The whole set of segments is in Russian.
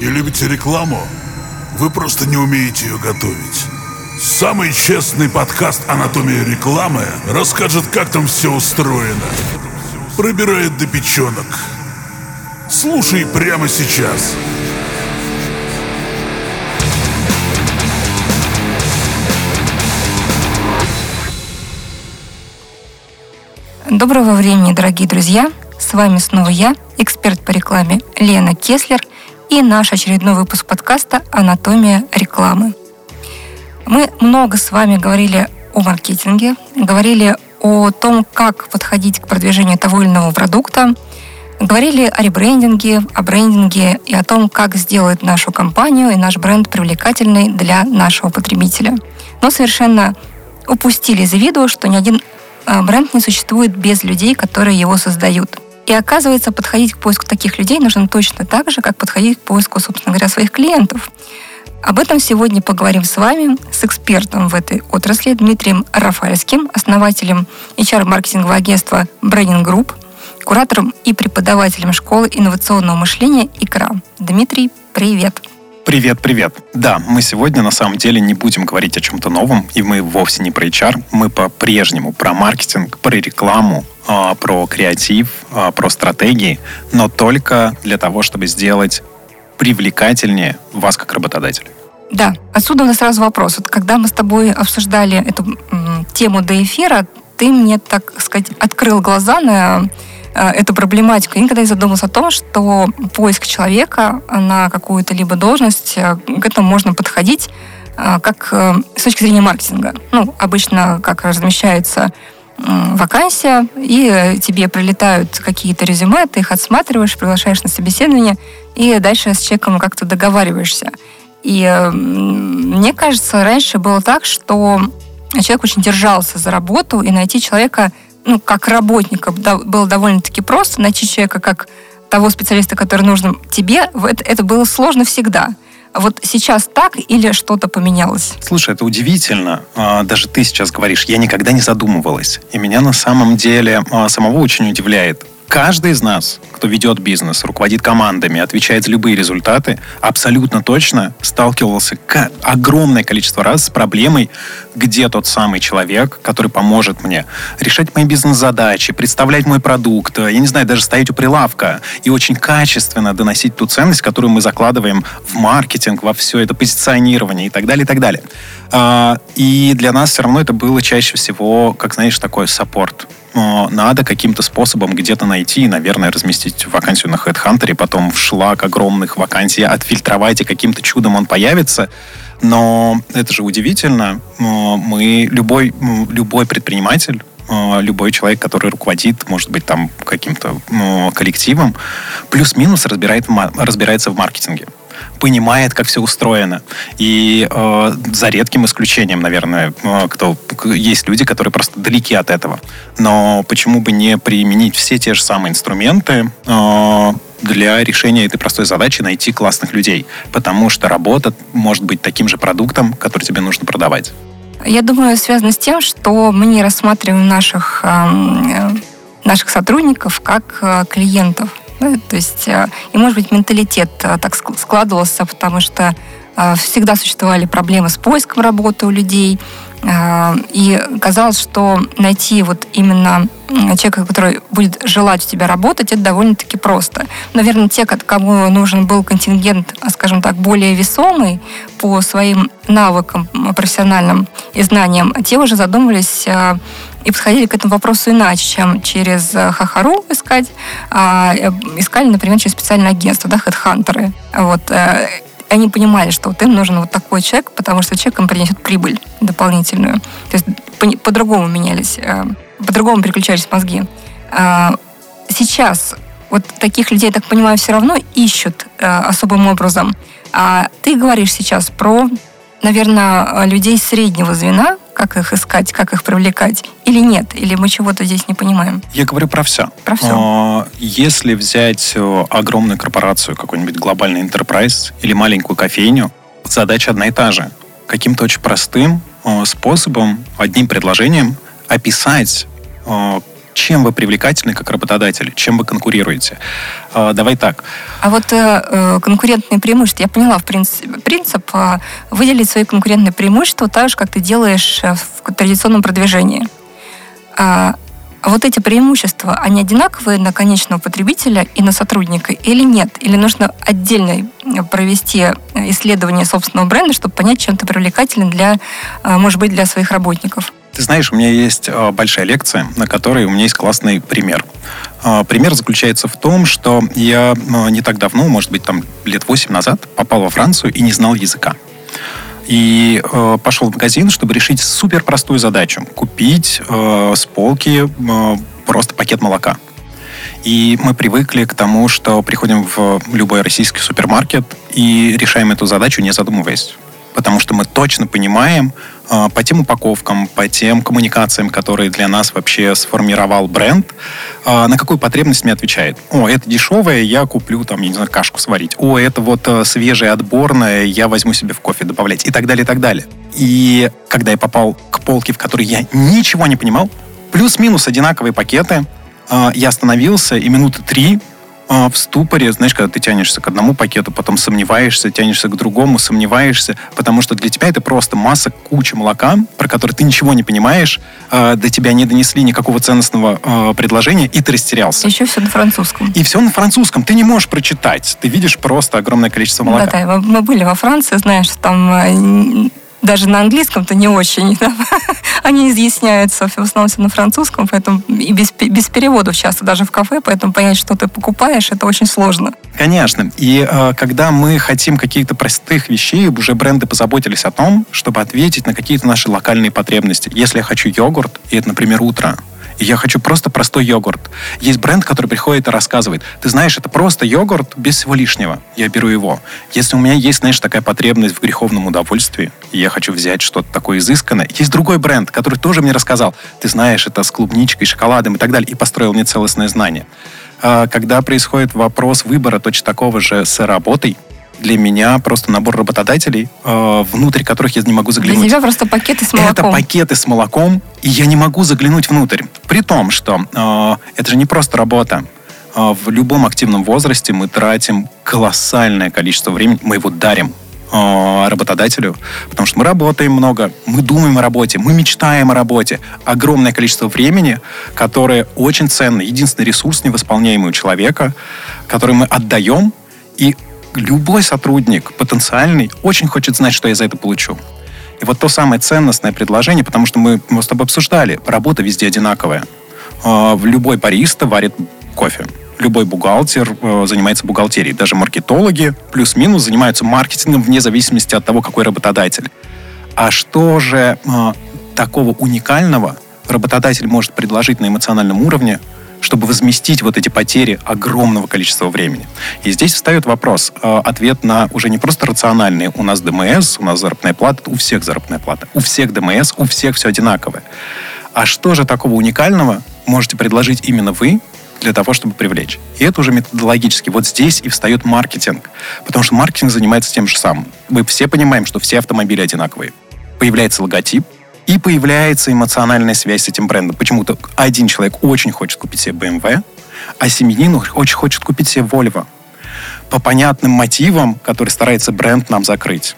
Не любите рекламу? Вы просто не умеете ее готовить. Самый честный подкаст «Анатомия рекламы» расскажет, как там все устроено. Пробирает до печенок. Слушай прямо сейчас. Доброго времени, дорогие друзья! С вами снова я, эксперт по рекламе Лена Кеслер и наш очередной выпуск подкаста «Анатомия рекламы». Мы много с вами говорили о маркетинге, говорили о том, как подходить к продвижению того или иного продукта, говорили о ребрендинге, о брендинге и о том, как сделать нашу компанию и наш бренд привлекательной для нашего потребителя. Но совершенно упустили из виду, что ни один а, бренд не существует без людей, которые его создают. И оказывается, подходить к поиску таких людей нужно точно так же, как подходить к поиску, собственно говоря, своих клиентов. Об этом сегодня поговорим с вами, с экспертом в этой отрасли Дмитрием Рафальским, основателем HR-маркетингового агентства Branding Group, куратором и преподавателем школы инновационного мышления «Икра». Дмитрий, привет! Привет, привет. Да, мы сегодня на самом деле не будем говорить о чем-то новом, и мы вовсе не про HR, мы по-прежнему про маркетинг, про рекламу, а, про креатив, а, про стратегии, но только для того, чтобы сделать привлекательнее вас как работодателя. Да, отсюда у нас сразу вопрос. Вот когда мы с тобой обсуждали эту м, тему до эфира, ты мне, так сказать, открыл глаза на эту проблематику. Я никогда не задумывалась о том, что поиск человека на какую-то либо должность, э, к этому можно подходить э, как с точки зрения маркетинга. Ну, обычно как размещается вакансия, и тебе прилетают какие-то резюме, ты их отсматриваешь, приглашаешь на собеседование, и дальше с человеком как-то договариваешься. И мне кажется, раньше было так, что человек очень держался за работу, и найти человека ну, как работника было довольно-таки просто. Найти человека как того специалиста, который нужен тебе, это, это было сложно всегда. Вот сейчас так или что-то поменялось? Слушай, это удивительно. А, даже ты сейчас говоришь, я никогда не задумывалась. И меня на самом деле а, самого очень удивляет Каждый из нас, кто ведет бизнес, руководит командами, отвечает за любые результаты, абсолютно точно сталкивался огромное количество раз с проблемой, где тот самый человек, который поможет мне решать мои бизнес-задачи, представлять мой продукт, я не знаю, даже стоять у прилавка и очень качественно доносить ту ценность, которую мы закладываем в маркетинг, во все это позиционирование и так далее, и так далее. А, и для нас все равно это было чаще всего, как знаешь, такой саппорт надо каким-то способом где-то найти и, наверное, разместить вакансию на HeadHunter, потом в шлак огромных вакансий отфильтровать, и каким-то чудом он появится. Но это же удивительно. Мы, любой, любой предприниматель, любой человек, который руководит, может быть, там каким-то коллективом, плюс-минус разбирает, разбирается в маркетинге понимает, как все устроено. И э, за редким исключением, наверное, э, кто есть люди, которые просто далеки от этого. Но почему бы не применить все те же самые инструменты э, для решения этой простой задачи найти классных людей? Потому что работа может быть таким же продуктом, который тебе нужно продавать. Я думаю, связано с тем, что мы не рассматриваем наших, э, наших сотрудников как э, клиентов То есть, э, и, может быть, менталитет э, так складывался, потому что всегда существовали проблемы с поиском работы у людей, и казалось, что найти вот именно человека, который будет желать у тебя работать, это довольно-таки просто. Наверное, те, кому нужен был контингент, скажем так, более весомый по своим навыкам профессиональным и знаниям, те уже задумывались и подходили к этому вопросу иначе, чем через Хахару искать, а э, искали, например, через специальное агентство, да, хедхантеры. Вот, э, они понимали, что вот им нужен вот такой человек, потому что человек им принесет прибыль дополнительную. То есть по-другому менялись, по-другому переключались мозги. А, сейчас вот таких людей, так понимаю, все равно ищут особым образом. А ты говоришь сейчас про, наверное, людей среднего звена, как их искать, как их привлекать, или нет, или мы чего-то здесь не понимаем? Я говорю про все. Про все. А, если взять э, огромную корпорацию, какой-нибудь глобальный enterprise или маленькую кофейню, задача одна и та же. Каким-то очень простым э, способом, одним предложением описать э, чем вы привлекательны как работодатель, чем вы конкурируете. Э, давай так. А вот э, э конкурентные преимущества, я поняла, в принципе, принцип э, выделить свои конкурентные преимущества так же, как ты делаешь э, в традиционном продвижении. А, а вот эти преимущества, они одинаковые на конечного потребителя и на сотрудника или нет? Или нужно отдельно провести исследование собственного бренда, чтобы понять, чем ты привлекателен для, может быть, для своих работников? Ты знаешь, у меня есть а, большая лекция, на которой у меня есть классный пример. А, пример заключается в том, что я а, не так давно, может быть, там лет 8 назад, попал во Францию и не знал языка. И э, пошел в магазин, чтобы решить супер простую задачу. Купить э, с полки э, просто пакет молока. И мы привыкли к тому, что приходим в любой российский супермаркет и решаем эту задачу, не задумываясь потому что мы точно понимаем э, по тем упаковкам, по тем коммуникациям, которые для нас вообще сформировал бренд, э, на какую потребность мне отвечает. О, это дешевое, я куплю там, я не знаю, кашку сварить. О, это вот э, свежее, отборное, я возьму себе в кофе добавлять и так далее, и так далее. И когда я попал к полке, в которой я ничего не понимал, плюс-минус одинаковые пакеты, э, я остановился и минуты три а, в ступоре, знаешь, когда ты тянешься к одному пакету, потом сомневаешься, тянешься к другому, сомневаешься, потому что для тебя это просто масса, куча молока, про который ты ничего не понимаешь, э, до тебя не донесли никакого ценностного э, предложения, и ты растерялся. Еще все на французском. И все на французском. Ты не можешь прочитать. Ты видишь просто огромное количество молока. Да, да. Мы были во Франции, знаешь, там э, даже на английском-то не очень. Да? Они изъясняются в основном все на французском, поэтому и без, без переводов часто даже в кафе, поэтому понять, что ты покупаешь, это очень сложно. Конечно. И э, когда мы хотим каких-то простых вещей, уже бренды позаботились о том, чтобы ответить на какие-то наши локальные потребности. Если я хочу йогурт, и это, например, утро, и я хочу просто простой йогурт. Есть бренд, который приходит и рассказывает, ты знаешь, это просто йогурт без всего лишнего. Я беру его. Если у меня есть, знаешь, такая потребность в греховном удовольствии, и я хочу взять что-то такое изысканное, есть другой бренд, который тоже мне рассказал, ты знаешь, это с клубничкой, шоколадом и так далее, и построил мне целостное знание. А, когда происходит вопрос выбора точно такого же с работой, для меня просто набор работодателей, э, внутрь которых я не могу заглянуть. Для тебя просто пакеты с молоком. Это пакеты с молоком, и я не могу заглянуть внутрь. При том, что э, это же не просто работа. Э, в любом активном возрасте мы тратим колоссальное количество времени, мы его дарим работодателю, потому что мы работаем много, мы думаем о работе, мы мечтаем о работе. Огромное количество времени, которое очень ценно. Единственный ресурс невосполняемый у человека, который мы отдаем, и любой сотрудник потенциальный очень хочет знать, что я за это получу. И вот то самое ценностное предложение, потому что мы, мы с тобой обсуждали, работа везде одинаковая. А, в любой бариста варит кофе. Любой бухгалтер э, занимается бухгалтерией. Даже маркетологи плюс-минус занимаются маркетингом вне зависимости от того, какой работодатель. А что же э, такого уникального работодатель может предложить на эмоциональном уровне, чтобы возместить вот эти потери огромного количества времени. И здесь встает вопрос, э, ответ на уже не просто рациональный, у нас ДМС, у нас заработная плата, у всех заработная плата, у всех ДМС, у всех все одинаковое. А что же такого уникального можете предложить именно вы, для того, чтобы привлечь. И это уже методологически. Вот здесь и встает маркетинг. Потому что маркетинг занимается тем же самым. Мы все понимаем, что все автомобили одинаковые. Появляется логотип, и появляется эмоциональная связь с этим брендом. Почему-то один человек очень хочет купить себе BMW, а семьянин очень хочет купить себе Volvo. По понятным мотивам, которые старается бренд нам закрыть.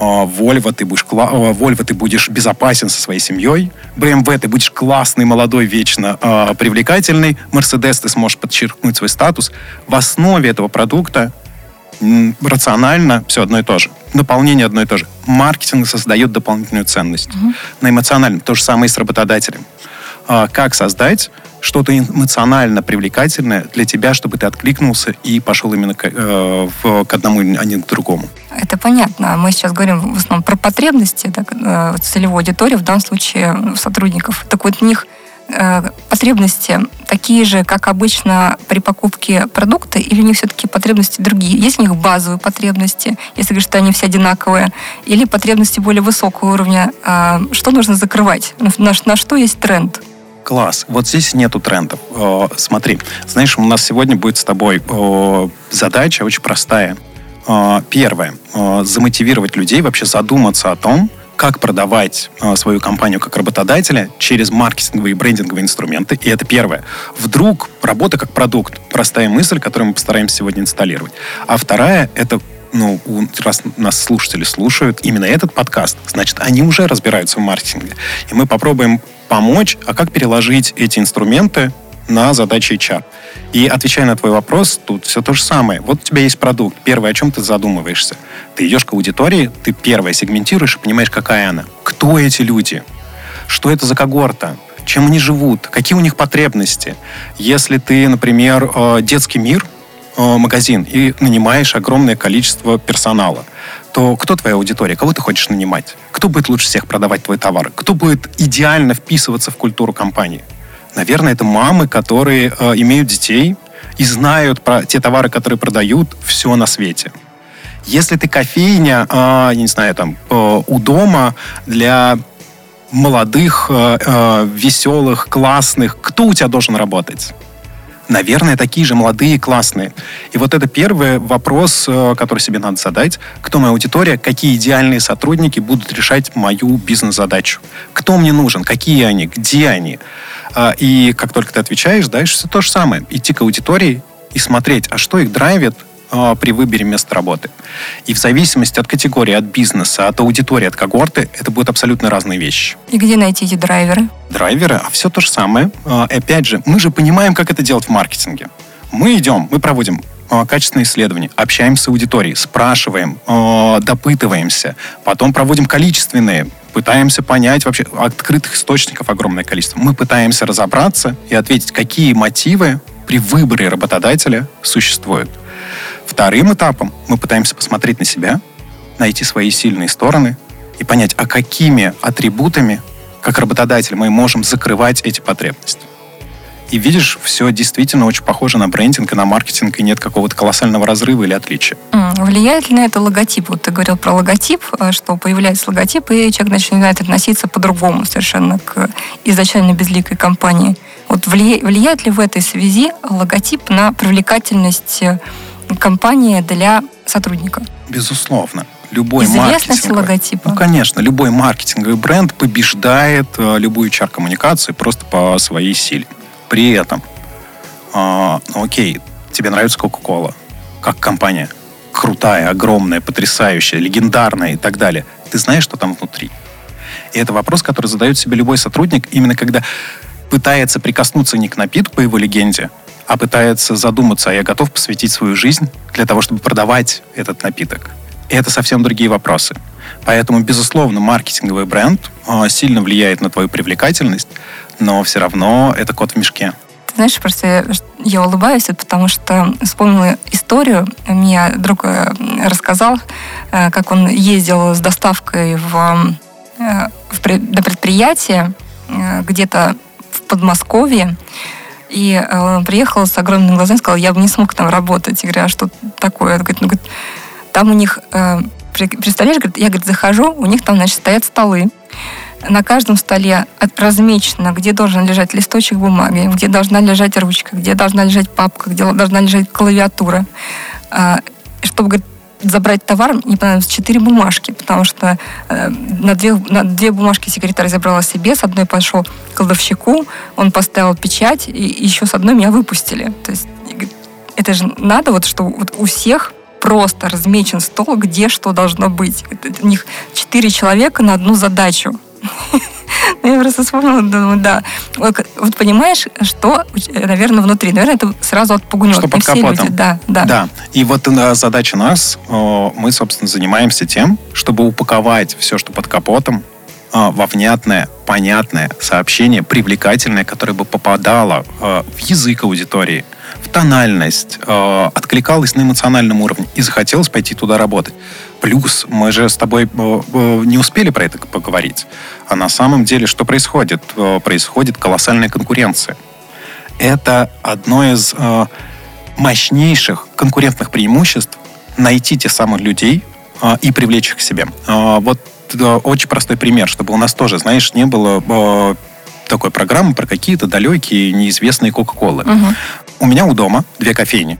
Volvo ты будешь, Volvo ты будешь безопасен со своей семьей, BMW ты будешь классный, молодой, вечно э, привлекательный, Mercedes ты сможешь подчеркнуть свой статус. В основе этого продукта рационально все одно и то же. Наполнение одно и то же. Маркетинг создает дополнительную ценность. Угу. На эмоциональном. То же самое и с работодателем. А, как создать что-то эмоционально привлекательное для тебя, чтобы ты откликнулся и пошел именно к, э, в, к одному, а не к другому. Это понятно. Мы сейчас говорим в основном про потребности так, э, целевой аудитории, в данном случае сотрудников. Так вот, у них потребности такие же, как обычно при покупке продукта, или у них все-таки потребности другие? Есть у них базовые потребности, если говорить, что они все одинаковые, или потребности более высокого уровня? А, что нужно закрывать? На, на что есть тренд? Класс. Вот здесь нету трендов. Смотри, знаешь, у нас сегодня будет с тобой задача очень простая. Первое. Замотивировать людей вообще задуматься о том, как продавать э, свою компанию как работодателя через маркетинговые и брендинговые инструменты. И это первое. Вдруг работа как продукт. Простая мысль, которую мы постараемся сегодня инсталлировать. А вторая — это ну, раз нас слушатели слушают именно этот подкаст, значит, они уже разбираются в маркетинге. И мы попробуем помочь, а как переложить эти инструменты на задачи HR. И отвечая на твой вопрос, тут все то же самое. Вот у тебя есть продукт. Первое, о чем ты задумываешься. Ты идешь к аудитории, ты первое сегментируешь и понимаешь, какая она. Кто эти люди? Что это за когорта? Чем они живут? Какие у них потребности? Если ты, например, э, детский мир, э, магазин, и нанимаешь огромное количество персонала, то кто твоя аудитория? Кого ты хочешь нанимать? Кто будет лучше всех продавать твой товар? Кто будет идеально вписываться в культуру компании? Наверное, это мамы, которые э, имеют детей и знают про те товары, которые продают, все на свете. Если ты кофейня, э, я не знаю, там, э, у дома для молодых, э, э, веселых, классных, кто у тебя должен работать? Наверное, такие же молодые, классные. И вот это первый вопрос, э, который себе надо задать. Кто моя аудитория? Какие идеальные сотрудники будут решать мою бизнес-задачу? Кто мне нужен? Какие они? Где они? А, и как только ты отвечаешь, дальше все то же самое. Идти к аудитории и смотреть, а что их драйвит, а, при выборе места работы. И в зависимости от категории, от бизнеса, от аудитории, от когорты, это будут абсолютно разные вещи. И где найти эти драйверы? Драйверы, а все то же самое. А, опять же, мы же понимаем, как это делать в маркетинге. Мы идем, мы проводим качественные исследования, общаемся с аудиторией, спрашиваем, допытываемся, потом проводим количественные, пытаемся понять вообще открытых источников огромное количество. Мы пытаемся разобраться и ответить, какие мотивы при выборе работодателя существуют. Вторым этапом мы пытаемся посмотреть на себя, найти свои сильные стороны и понять, а какими атрибутами, как работодатель, мы можем закрывать эти потребности. И видишь, все действительно очень похоже на брендинг и на маркетинг, и нет какого-то колоссального разрыва или отличия. Влияет ли на это логотип? Вот ты говорил про логотип, э, что появляется логотип, и человек начинает относиться по-другому совершенно к изначально безликой компании. Вот влияет ли в этой связи логотип на привлекательность э, компании для сотрудника? Безусловно любой Известность логотипа. Ну, конечно, любой маркетинговый бренд побеждает э, любую HR-коммуникацию просто по своей силе. При этом, э, ну окей, тебе нравится Coca-Cola как компания. Крутая, огромная, потрясающая, легендарная и так далее. Ты знаешь, что там внутри. И это вопрос, который задает себе любой сотрудник, именно когда пытается прикоснуться не к напитку по его легенде, а пытается задуматься, а я готов посвятить свою жизнь для того, чтобы продавать этот напиток. И это совсем другие вопросы. Поэтому, безусловно, маркетинговый бренд э, сильно влияет на твою привлекательность, но все равно это кот в мешке. Ты знаешь, просто я, я улыбаюсь, потому что вспомнила историю. Мне друг э, рассказал, э, как он ездил с доставкой в, э, в, на предприятие где-то в Подмосковье. И он приехал с огромными глазами сказал, я бы не смог там работать. Я говорю, а что такое? Он говорит, ну, говорит, там у них, представляешь, говорит, я говорит, захожу, у них там, значит, стоят столы на каждом столе размечено, где должен лежать листочек бумаги, где должна лежать ручка, где должна лежать папка, где должна лежать клавиатура. А, чтобы говорит, забрать товар, мне понадобилось четыре бумажки, потому что э, на, две, на две бумажки секретарь забрала себе, с одной пошел к кладовщику, он поставил печать, и еще с одной меня выпустили. То есть это же надо, вот, что вот у всех просто размечен стол, где что должно быть. у них четыре человека на одну задачу. Я просто вспомнила, думаю, да. Вот, понимаешь, что, наверное, внутри. Наверное, это сразу отпугнет. Что под капотом. Да, да. Да. И вот э, задача нас, мы, собственно, занимаемся тем, чтобы упаковать все, что под капотом, э, во внятное, понятное сообщение, привлекательное, которое бы попадало э, в язык аудитории, в тональность, откликалось на эмоциональном уровне и захотелось пойти туда работать. Плюс мы же с тобой э, э, не успели про это поговорить. А на самом деле что происходит? Э, происходит колоссальная конкуренция. Это одно из мощнейших конкурентных преимуществ найти тех самых людей и привлечь их к себе. Вот очень простой пример, чтобы у нас тоже, знаешь, не было такой программы про какие-то далекие неизвестные Кока-Колы. Угу. У меня у дома две кофейни.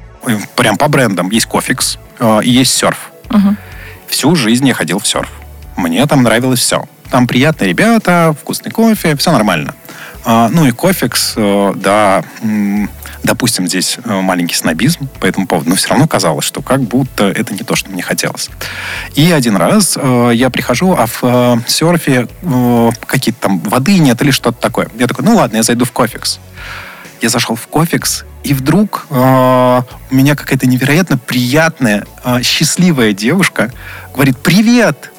Прям по брендам. Есть Кофикс и есть Серф. Угу. Всю жизнь я ходил в серф. Мне там нравилось все. Там приятные ребята, вкусный кофе, все нормально. А, ну и кофекс, э, да, допустим, здесь э, маленький снобизм по этому поводу, но все равно казалось, что как будто это не то, что мне хотелось. И один раз э, я прихожу, а в э, серфе э, какие-то там воды нет или что-то такое. Я такой, ну ладно, я зайду в кофекс. Я зашел в кофекс, и вдруг э, у меня какая-то невероятно приятная, э, счастливая девушка говорит «Привет!»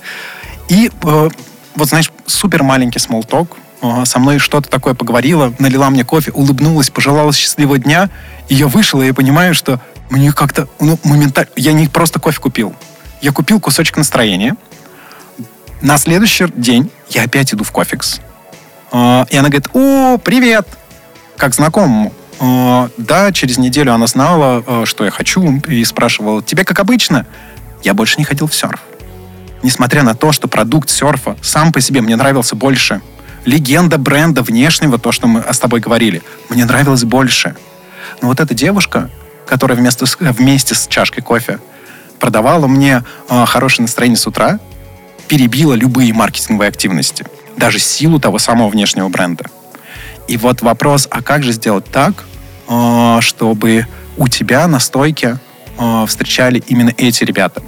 И э, вот, знаешь, супер маленький смолток, со мной что-то такое поговорила, налила мне кофе, улыбнулась, пожелала счастливого дня, и я вышел, и я понимаю, что мне как-то, ну, моментально... Я не просто кофе купил. Я купил кусочек настроения. На следующий день я опять иду в кофекс. А, и она говорит, о, привет! Как знакомому. А, да, через неделю она знала, а, что я хочу, и спрашивала, тебе как обычно? Я больше не ходил в серф. Несмотря на то, что продукт серфа сам по себе мне нравился больше – легенда бренда внешнего, то, что мы с тобой говорили, мне нравилось больше. Но вот эта девушка, которая вместо, вместе с чашкой кофе продавала мне э, хорошее настроение с утра, перебила любые маркетинговые активности, даже силу того самого внешнего бренда. И вот вопрос, а как же сделать так, э, чтобы у тебя на стойке э, встречали именно эти ребята?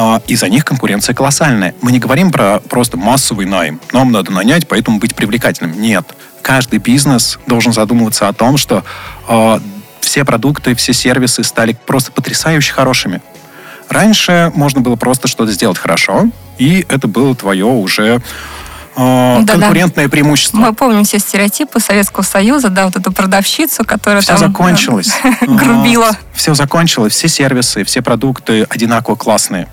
А, и за них конкуренция колоссальная. Мы не говорим про просто массовый найм. Нам надо нанять, поэтому быть привлекательным. Нет. Каждый бизнес должен задумываться о том, что э, все продукты, все сервисы стали просто потрясающе хорошими. Раньше можно было просто что-то сделать хорошо, и это было твое уже э, да, конкурентное да. преимущество. Мы помним все стереотипы Советского Союза, да, вот эту продавщицу, которая все там закончилось. грубила. Все закончилось, все сервисы, все продукты одинаково классные.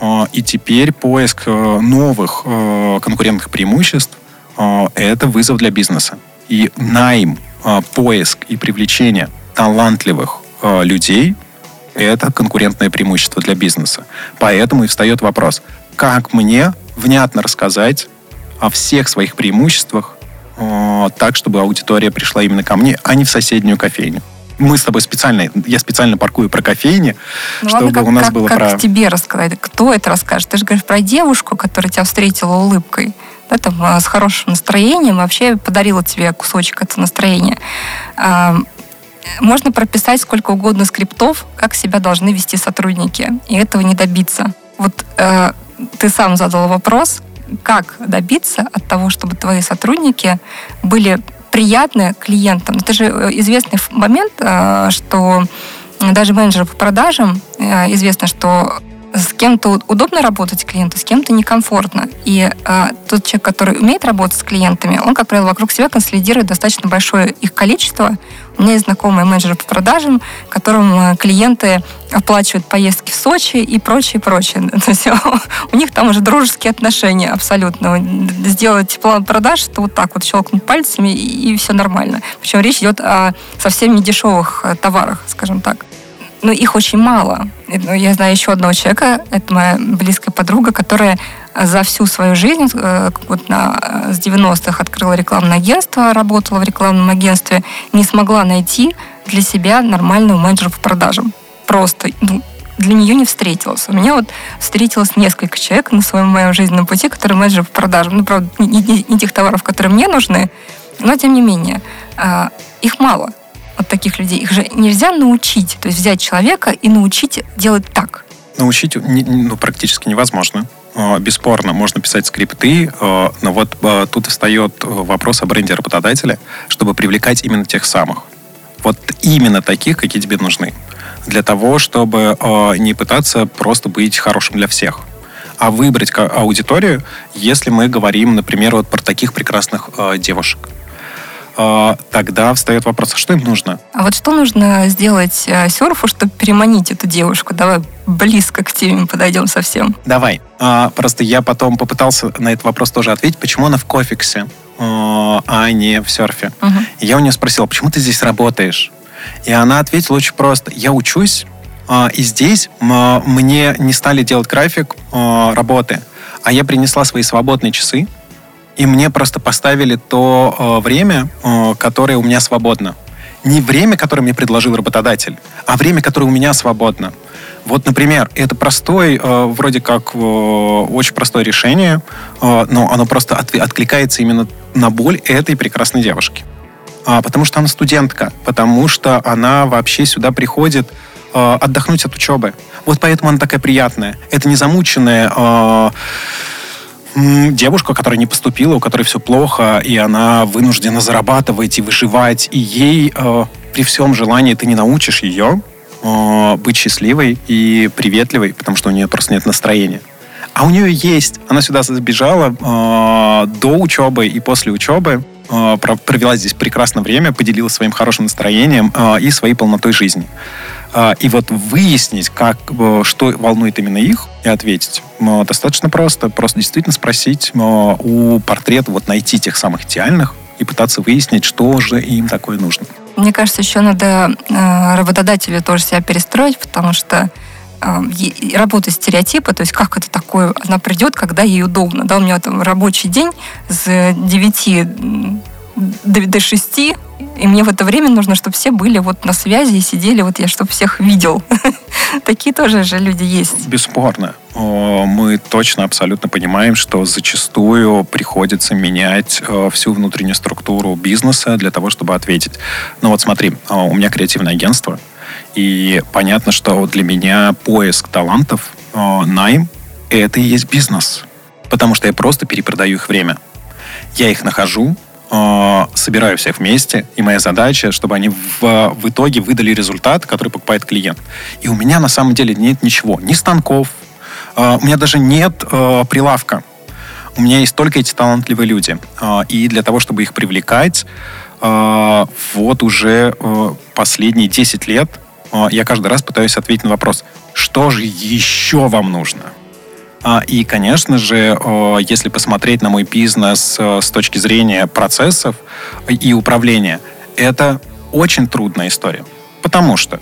А, и теперь поиск э, новых э, конкурентных преимуществ э, – это вызов для бизнеса. И найм, поиск и привлечение талантливых людей – это конкурентное преимущество для бизнеса. Поэтому и встает вопрос, как мне внятно рассказать о всех своих преимуществах так, чтобы аудитория пришла именно ко мне, а не в соседнюю кофейню мы с тобой специально, я специально паркую про кофейни, ну, чтобы ладно, как, у нас как, было как про... тебе рассказать? Кто это расскажет? Ты же говоришь про девушку, которая тебя встретила улыбкой, да, там, а, с хорошим настроением, вообще подарила тебе кусочек этого настроения. А, можно прописать сколько угодно скриптов, как себя должны вести сотрудники, и этого не добиться. Вот э, ты сам задал вопрос, как добиться от того, чтобы твои сотрудники были приятно клиентам. Это же э, известный момент, э, что даже менеджеры по продажам э, известно, что с кем-то удобно работать клиенту, с кем-то некомфортно. И э, тот человек, который умеет работать с клиентами, он, как правило, вокруг себя консолидирует достаточно большое их количество. У меня есть знакомые менеджеры по продажам, которым клиенты оплачивают поездки в Сочи и прочее, прочее. То есть у них там уже дружеские отношения абсолютно. Сделать план продаж, то вот так вот щелкнуть пальцами, и, и все нормально. Причем речь идет о совсем недешевых товарах, скажем так ну, их очень мало. Ну, я знаю еще одного человека, это моя близкая подруга, которая за всю свою жизнь, э, вот на, э, с 90-х открыла рекламное агентство, работала в рекламном агентстве, не смогла найти для себя нормального менеджера по продажам. Просто ну, для нее не встретилась. У меня вот встретилось несколько человек на своем моем жизненном пути, которые менеджеры по продажам. Ну, правда, не, не, не тех товаров, которые мне нужны, но тем не менее, а, их мало от таких людей? Их же нельзя научить. То есть взять человека и научить делать так. Научить ну, практически невозможно. А, бесспорно, можно писать скрипты, а, но вот а, тут встает вопрос о бренде работодателя, чтобы привлекать именно тех самых. Вот именно таких, какие тебе нужны. Для того, чтобы не пытаться просто быть хорошим для всех а выбрать аудиторию, если мы говорим, например, вот про таких прекрасных девушек. А, тогда встает вопрос, а что им нужно? А вот что нужно сделать э, серфу, чтобы переманить эту девушку? Давай близко к теме подойдем совсем. Давай. А, просто я потом попытался на этот вопрос тоже ответить, почему она в кофиксе, а, а не в серфе. Угу. Я у нее спросил, почему ты здесь работаешь? И она ответила очень просто. Я учусь, и здесь мне не стали делать график работы, а я принесла свои свободные часы, и мне просто поставили то э, время, э, которое у меня свободно. Не время, которое мне предложил работодатель, а время, которое у меня свободно. Вот, например, это простой, э, вроде как э, очень простое решение, э, но оно просто от, откликается именно на боль этой прекрасной девушки. А, потому что она студентка, потому что она вообще сюда приходит э, отдохнуть от учебы. Вот поэтому она такая приятная. Это не замученная э, девушка, которая не поступила, у которой все плохо, и она вынуждена зарабатывать и выживать, и ей э, при всем желании ты не научишь ее э, быть счастливой и приветливой, потому что у нее просто нет настроения. А у нее есть. Она сюда сбежала э, до учебы и после учебы, э, провела здесь прекрасное время, поделилась своим хорошим настроением э, и своей полнотой жизни. Э, и вот выяснить, как, э, что волнует именно их, и ответить, э, достаточно просто. Просто действительно спросить э, у портрета, вот найти тех самых идеальных и пытаться выяснить, что же им такое нужно. Мне кажется, еще надо работодателю тоже себя перестроить, потому что работа стереотипа, то есть как это такое, она придет, когда ей удобно. Да, у меня там рабочий день с 9 до, до 6, и мне в это время нужно, чтобы все были вот на связи и сидели, вот я чтобы всех видел. Такие тоже же люди есть. Бесспорно. Мы точно абсолютно понимаем, что зачастую приходится менять э, всю внутреннюю структуру бизнеса для того, чтобы ответить. Ну вот смотри, э, у меня креативное агентство, и понятно, что для меня поиск талантов, э, найм, это и есть бизнес. Потому что я просто перепродаю их время. Я их нахожу, э, собираю всех вместе, и моя задача, чтобы они в, в итоге выдали результат, который покупает клиент. И у меня на самом деле нет ничего, ни станков, э, у меня даже нет э, прилавка. У меня есть только эти талантливые люди. И для того, чтобы их привлекать, вот уже последние 10 лет я каждый раз пытаюсь ответить на вопрос, что же еще вам нужно? А, и, конечно же, если посмотреть на мой бизнес э, с точки зрения процессов и управления, это очень трудная история. Потому что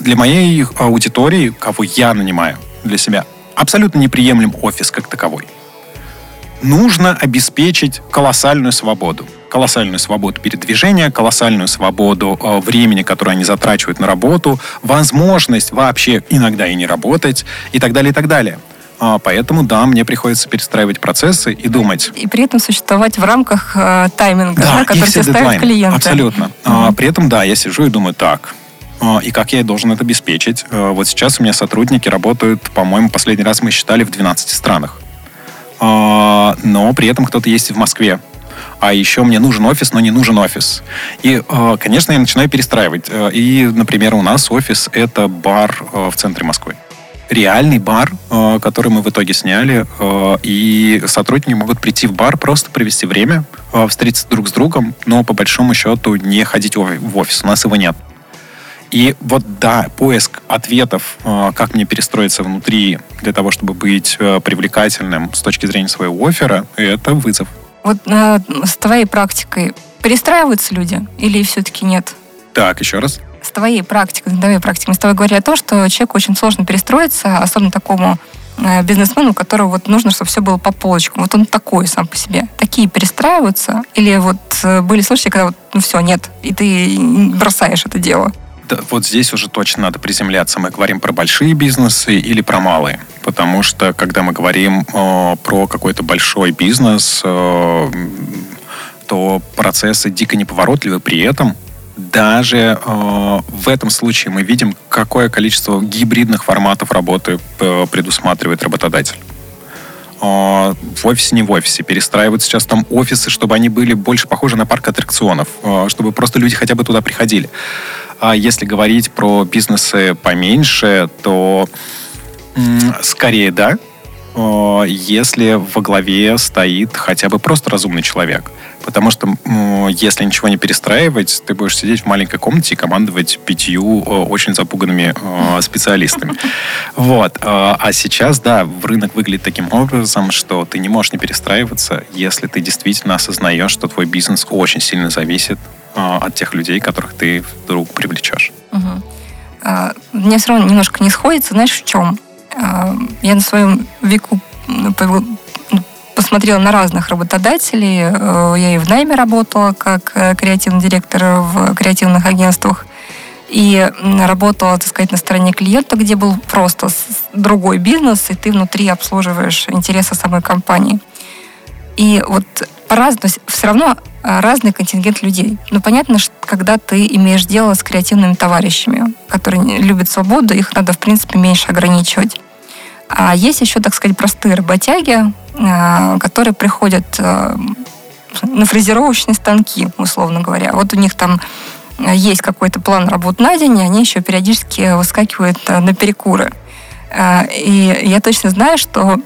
для моей аудитории, кого я нанимаю для себя, абсолютно неприемлем офис как таковой. Нужно обеспечить колоссальную свободу колоссальную свободу передвижения, колоссальную свободу времени, которое они затрачивают на работу, возможность вообще иногда и не работать и так далее, и так далее. А, поэтому, да, мне приходится перестраивать процессы и думать. И при этом существовать в рамках э, тайминга, да, да, который тебе ставят клиенты. Абсолютно. Mm-hmm. При этом, да, я сижу и думаю, так, а, и как я должен это обеспечить. Вот сейчас у меня сотрудники работают, по-моему, последний раз мы считали в 12 странах. Но при этом кто-то есть в Москве а еще мне нужен офис, но не нужен офис. И, конечно, я начинаю перестраивать. И, например, у нас офис — это бар в центре Москвы реальный бар, который мы в итоге сняли, и сотрудники могут прийти в бар, просто провести время, встретиться друг с другом, но по большому счету не ходить в офис. У нас его нет. И вот да, поиск ответов, как мне перестроиться внутри для того, чтобы быть привлекательным с точки зрения своего оффера, это вызов. Вот э, с твоей практикой перестраиваются люди или все-таки нет? Так, еще раз. С твоей практикой, с твоей практикой, мы с тобой говорили о том, что человеку очень сложно перестроиться, особенно такому э, бизнесмену, которого вот нужно, чтобы все было по полочкам. Вот он такой сам по себе. Такие перестраиваются? Или вот э, были случаи, когда вот, ну все, нет, и ты бросаешь это дело? вот здесь уже точно надо приземляться. Мы говорим про большие бизнесы или про малые. Потому что, когда мы говорим э, про какой-то большой бизнес, э, то процессы дико неповоротливы. При этом даже э, в этом случае мы видим, какое количество гибридных форматов работы э, предусматривает работодатель э, в офисе, не в офисе. Перестраивают сейчас там офисы, чтобы они были больше похожи на парк аттракционов, э, чтобы просто люди хотя бы туда приходили. А если говорить про бизнесы поменьше, то скорее да, если во главе стоит хотя бы просто разумный человек. Потому что если ничего не перестраивать, ты будешь сидеть в маленькой комнате и командовать пятью очень запуганными специалистами. Вот. А сейчас, да, рынок выглядит таким образом, что ты не можешь не перестраиваться, если ты действительно осознаешь, что твой бизнес очень сильно зависит а, от тех людей, которых ты вдруг привлечешь. Угу. А, мне все равно немножко не сходится, знаешь, в чем? А, я на своем веку ну, посмотрела на разных работодателей. Э, я и в найме работала как э, креативный директор в креативных агентствах. и работала, так сказать, на стороне клиента, где был просто другой бизнес, и ты внутри обслуживаешь интересы самой компании. И вот по-разному, все равно а, разный контингент людей. Но понятно, что когда ты имеешь дело с креативными товарищами, которые любят свободу, их надо, в принципе, меньше ограничивать. А есть еще, так сказать, простые работяги, а, которые приходят а, на фрезеровочные станки, условно говоря. Вот у них там есть какой-то план работ на день, и они еще периодически выскакивают на перекуры. И я точно знаю, что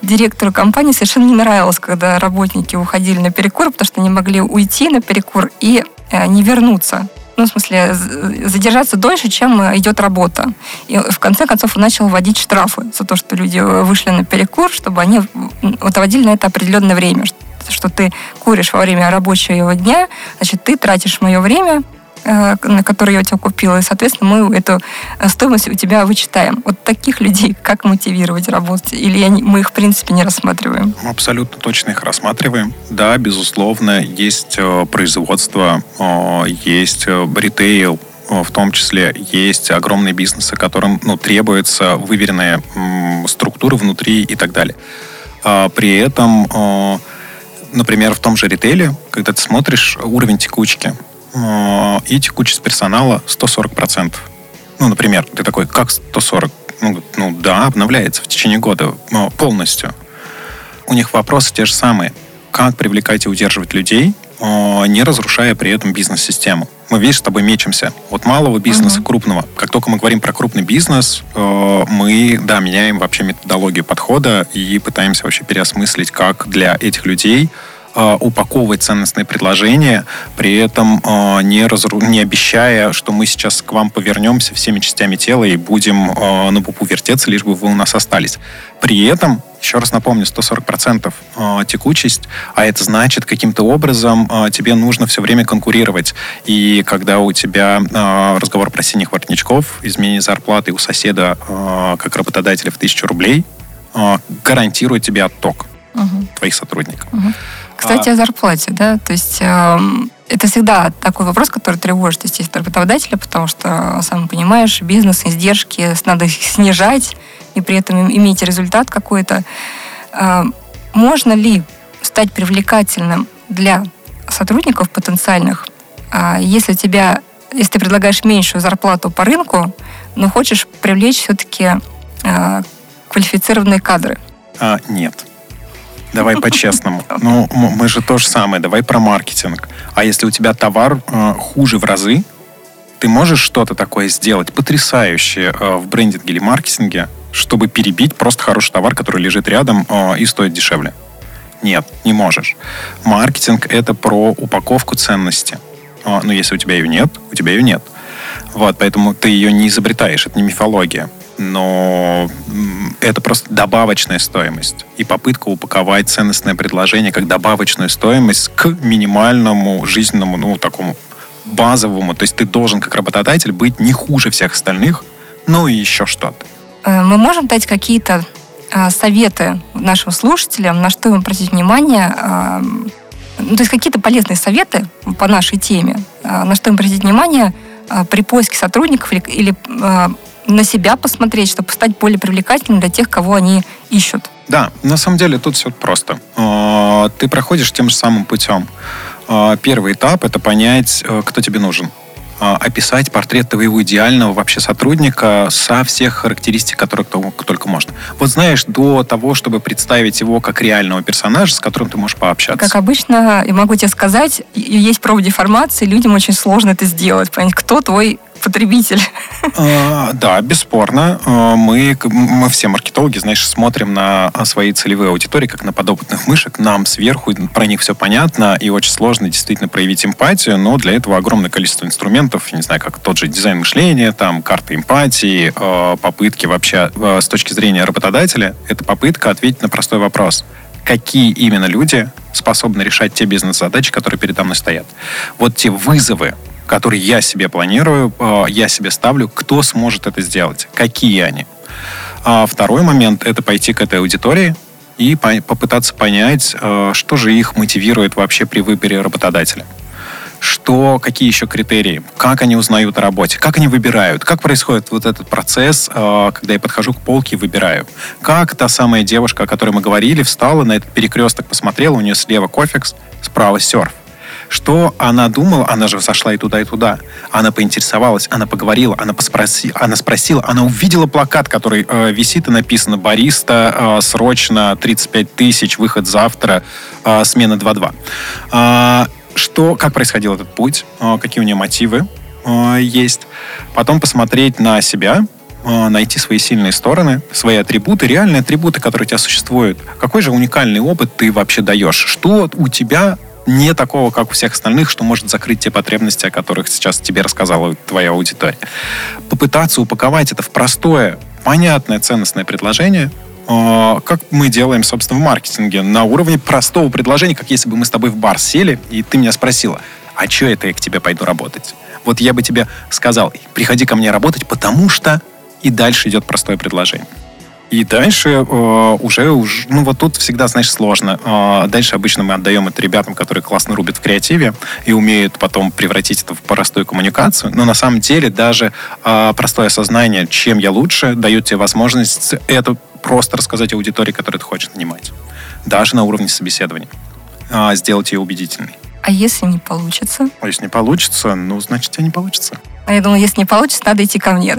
директору компании совершенно не нравилось, когда работники уходили на перекур, потому что они могли уйти на перекур и не вернуться ну, в смысле, задержаться дольше, чем идет работа. И в конце концов он начал вводить штрафы за то, что люди вышли на перекур, чтобы они отводили на это определенное время, что ты куришь во время рабочего дня, значит, ты тратишь мое время, Э, на который я у тебя купила, и, соответственно, мы эту э, стоимость у тебя вычитаем. Вот таких людей как мотивировать работать? Или мы их, в принципе, не рассматриваем? Абсолютно точно их рассматриваем. Да, безусловно, есть э, производство, есть ритейл, в том числе есть огромные бизнесы, которым ну, требуется выверенная структура внутри и так далее. А при этом, например, в том же ритейле, когда ты смотришь уровень текучки, Э, и текучесть персонала 140%. Ну, например, ты такой, как 140? Ну, ну да, обновляется в течение года полностью. У них вопросы те же самые. Как привлекать и удерживать людей, э, не разрушая при этом бизнес-систему. Мы, видишь, с тобой мечемся. Вот малого бизнеса, uh-huh. крупного. Как только мы говорим про крупный бизнес, э, мы, да, меняем вообще методологию подхода и пытаемся вообще переосмыслить, как для этих людей Э, упаковывать ценностные предложения, при этом э, не, разру... не обещая, что мы сейчас к вам повернемся всеми частями тела и будем э, на пупу вертеться, лишь бы вы у нас остались. При этом, еще раз напомню, 140% текучесть, а это значит, каким-то образом тебе нужно все время конкурировать. И когда у тебя разговор про синих воротничков, изменение зарплаты у соседа как работодателя в 1000 рублей, гарантирует тебе отток угу. твоих сотрудников. Угу. Кстати, а... о зарплате, да, то есть э, это всегда такой вопрос, который тревожит, естественно, работодателя, потому что, сам понимаешь, бизнес, издержки, надо их снижать и при этом иметь результат какой-то. Э, можно ли стать привлекательным для сотрудников потенциальных, э, если тебя, если ты предлагаешь меньшую зарплату по рынку, но хочешь привлечь все-таки э, квалифицированные кадры? А, нет. Давай по-честному. Ну, мы же то же самое. Давай про маркетинг. А если у тебя товар э, хуже в разы, ты можешь что-то такое сделать потрясающее э, в брендинге или маркетинге, чтобы перебить просто хороший товар, который лежит рядом э, и стоит дешевле? Нет, не можешь. Маркетинг — это про упаковку ценности. Э, но если у тебя ее нет, у тебя ее нет. Вот, поэтому ты ее не изобретаешь, это не мифология но это просто добавочная стоимость. И попытка упаковать ценностное предложение как добавочную стоимость к минимальному жизненному, ну, такому базовому. То есть ты должен, как работодатель, быть не хуже всех остальных, ну и еще что-то. Э, мы можем дать какие-то а, советы нашим слушателям, на что им обратить внимание, а, ну, то есть какие-то полезные советы по нашей теме, на что им обратить внимание при поиске сотрудников или, или на себя посмотреть, чтобы стать более привлекательным для тех, кого они ищут. Да, на самом деле тут все просто. А, ты проходишь тем же самым путем. А, первый этап — это понять, э, кто тебе нужен. А, описать портрет твоего идеального вообще сотрудника со всех характеристик, которые только можно. Вот знаешь, до того, чтобы представить его как реального персонажа, с которым ты можешь пообщаться. Как обычно, я могу тебе сказать, есть профдеформация, людям очень сложно это сделать, понять, кто твой потребитель. А, да, бесспорно. А, мы, мы все маркетологи, знаешь, смотрим на свои целевые аудитории, как на подопытных мышек. Нам сверху про них все понятно, и очень сложно действительно проявить эмпатию, но для этого огромное количество инструментов, не знаю, как тот же дизайн мышления, там, карты эмпатии, а, попытки вообще с точки зрения работодателя, это попытка ответить на простой вопрос какие именно люди способны решать те бизнес-задачи, которые передо мной стоят. Вот те вызовы, который я себе планирую, э, я себе ставлю, кто сможет это сделать, какие они. А второй момент — это пойти к этой аудитории и попытаться понять, э, что же их мотивирует вообще при выборе работодателя. что, какие еще критерии, как они узнают о работе, как они выбирают, как происходит вот этот процесс, э, когда я подхожу к полке и выбираю. Как та самая девушка, о которой мы говорили, встала на этот перекресток, посмотрела, у нее слева кофекс, справа серф. Что она думала? Она же зашла и туда, и туда. Она поинтересовалась, она поговорила, она, поспроси, она спросила, она увидела плакат, который э, висит и написано «Бариста, э, срочно, 35 тысяч, выход завтра, э, смена 2-2». Э, что, как происходил этот путь, э, какие у нее мотивы э, есть. Потом посмотреть на себя, э, найти свои сильные стороны, свои атрибуты, реальные атрибуты, которые у тебя существуют. Какой же уникальный опыт ты вообще даешь? Что у тебя не такого, как у всех остальных, что может закрыть те потребности, о которых сейчас тебе рассказала твоя аудитория. Попытаться упаковать это в простое, понятное, ценностное предложение, а, как мы делаем, собственно, в маркетинге, на уровне простого предложения, как если бы мы с тобой в бар сели, и ты меня спросила, а что это я к тебе пойду работать? Вот я бы тебе сказал, приходи ко мне работать, потому что... И дальше идет простое предложение. И дальше э, уже, уже, ну вот тут всегда, знаешь, сложно. Э, дальше обычно мы отдаем это ребятам, которые классно рубят в креативе и умеют потом превратить это в простую коммуникацию. Но на самом деле даже э, простое осознание, чем я лучше, дает тебе возможность это просто рассказать аудитории, которую ты хочешь нанимать. Даже на уровне собеседования. Э, сделать ее убедительной. А если не получится? А если не получится, ну, значит, тебе не получится. А я думаю, если не получится, надо идти ко мне.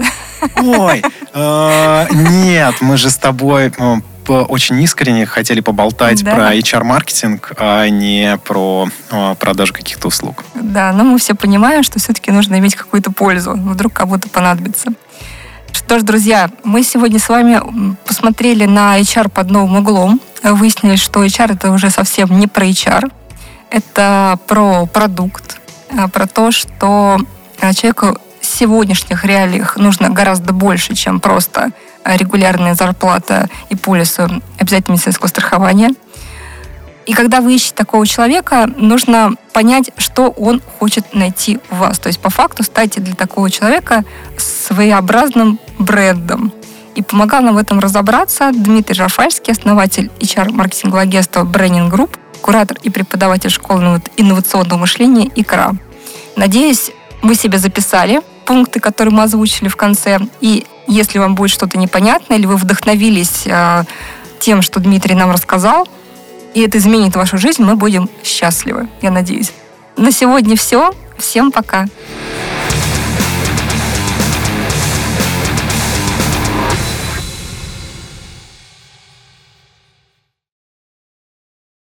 Ой, э, нет, мы же с тобой э, очень искренне хотели поболтать да. про HR-маркетинг, а не про э, продажу каких-то услуг. Да, но мы все понимаем, что все-таки нужно иметь какую-то пользу. Вдруг кому-то понадобится. Что ж, друзья, мы сегодня с вами посмотрели на HR под новым углом. Выяснили, что HR это уже совсем не про HR. Это про продукт, про то, что а человеку в сегодняшних реалиях нужно гораздо больше, чем просто регулярная зарплата и полис обязательного медицинского страхования. И когда вы ищете такого человека, нужно понять, что он хочет найти у вас. То есть по факту стать для такого человека своеобразным брендом. И помогал нам в этом разобраться Дмитрий Рафальский, основатель HR-маркетингового агентства Branding Group, куратор и преподаватель школы инновационного мышления «Икра». Надеюсь, вы себе записали пункты, которые мы озвучили в конце. И если вам будет что-то непонятно, или вы вдохновились э, тем, что Дмитрий нам рассказал, и это изменит вашу жизнь, мы будем счастливы, я надеюсь. На сегодня все. Всем пока.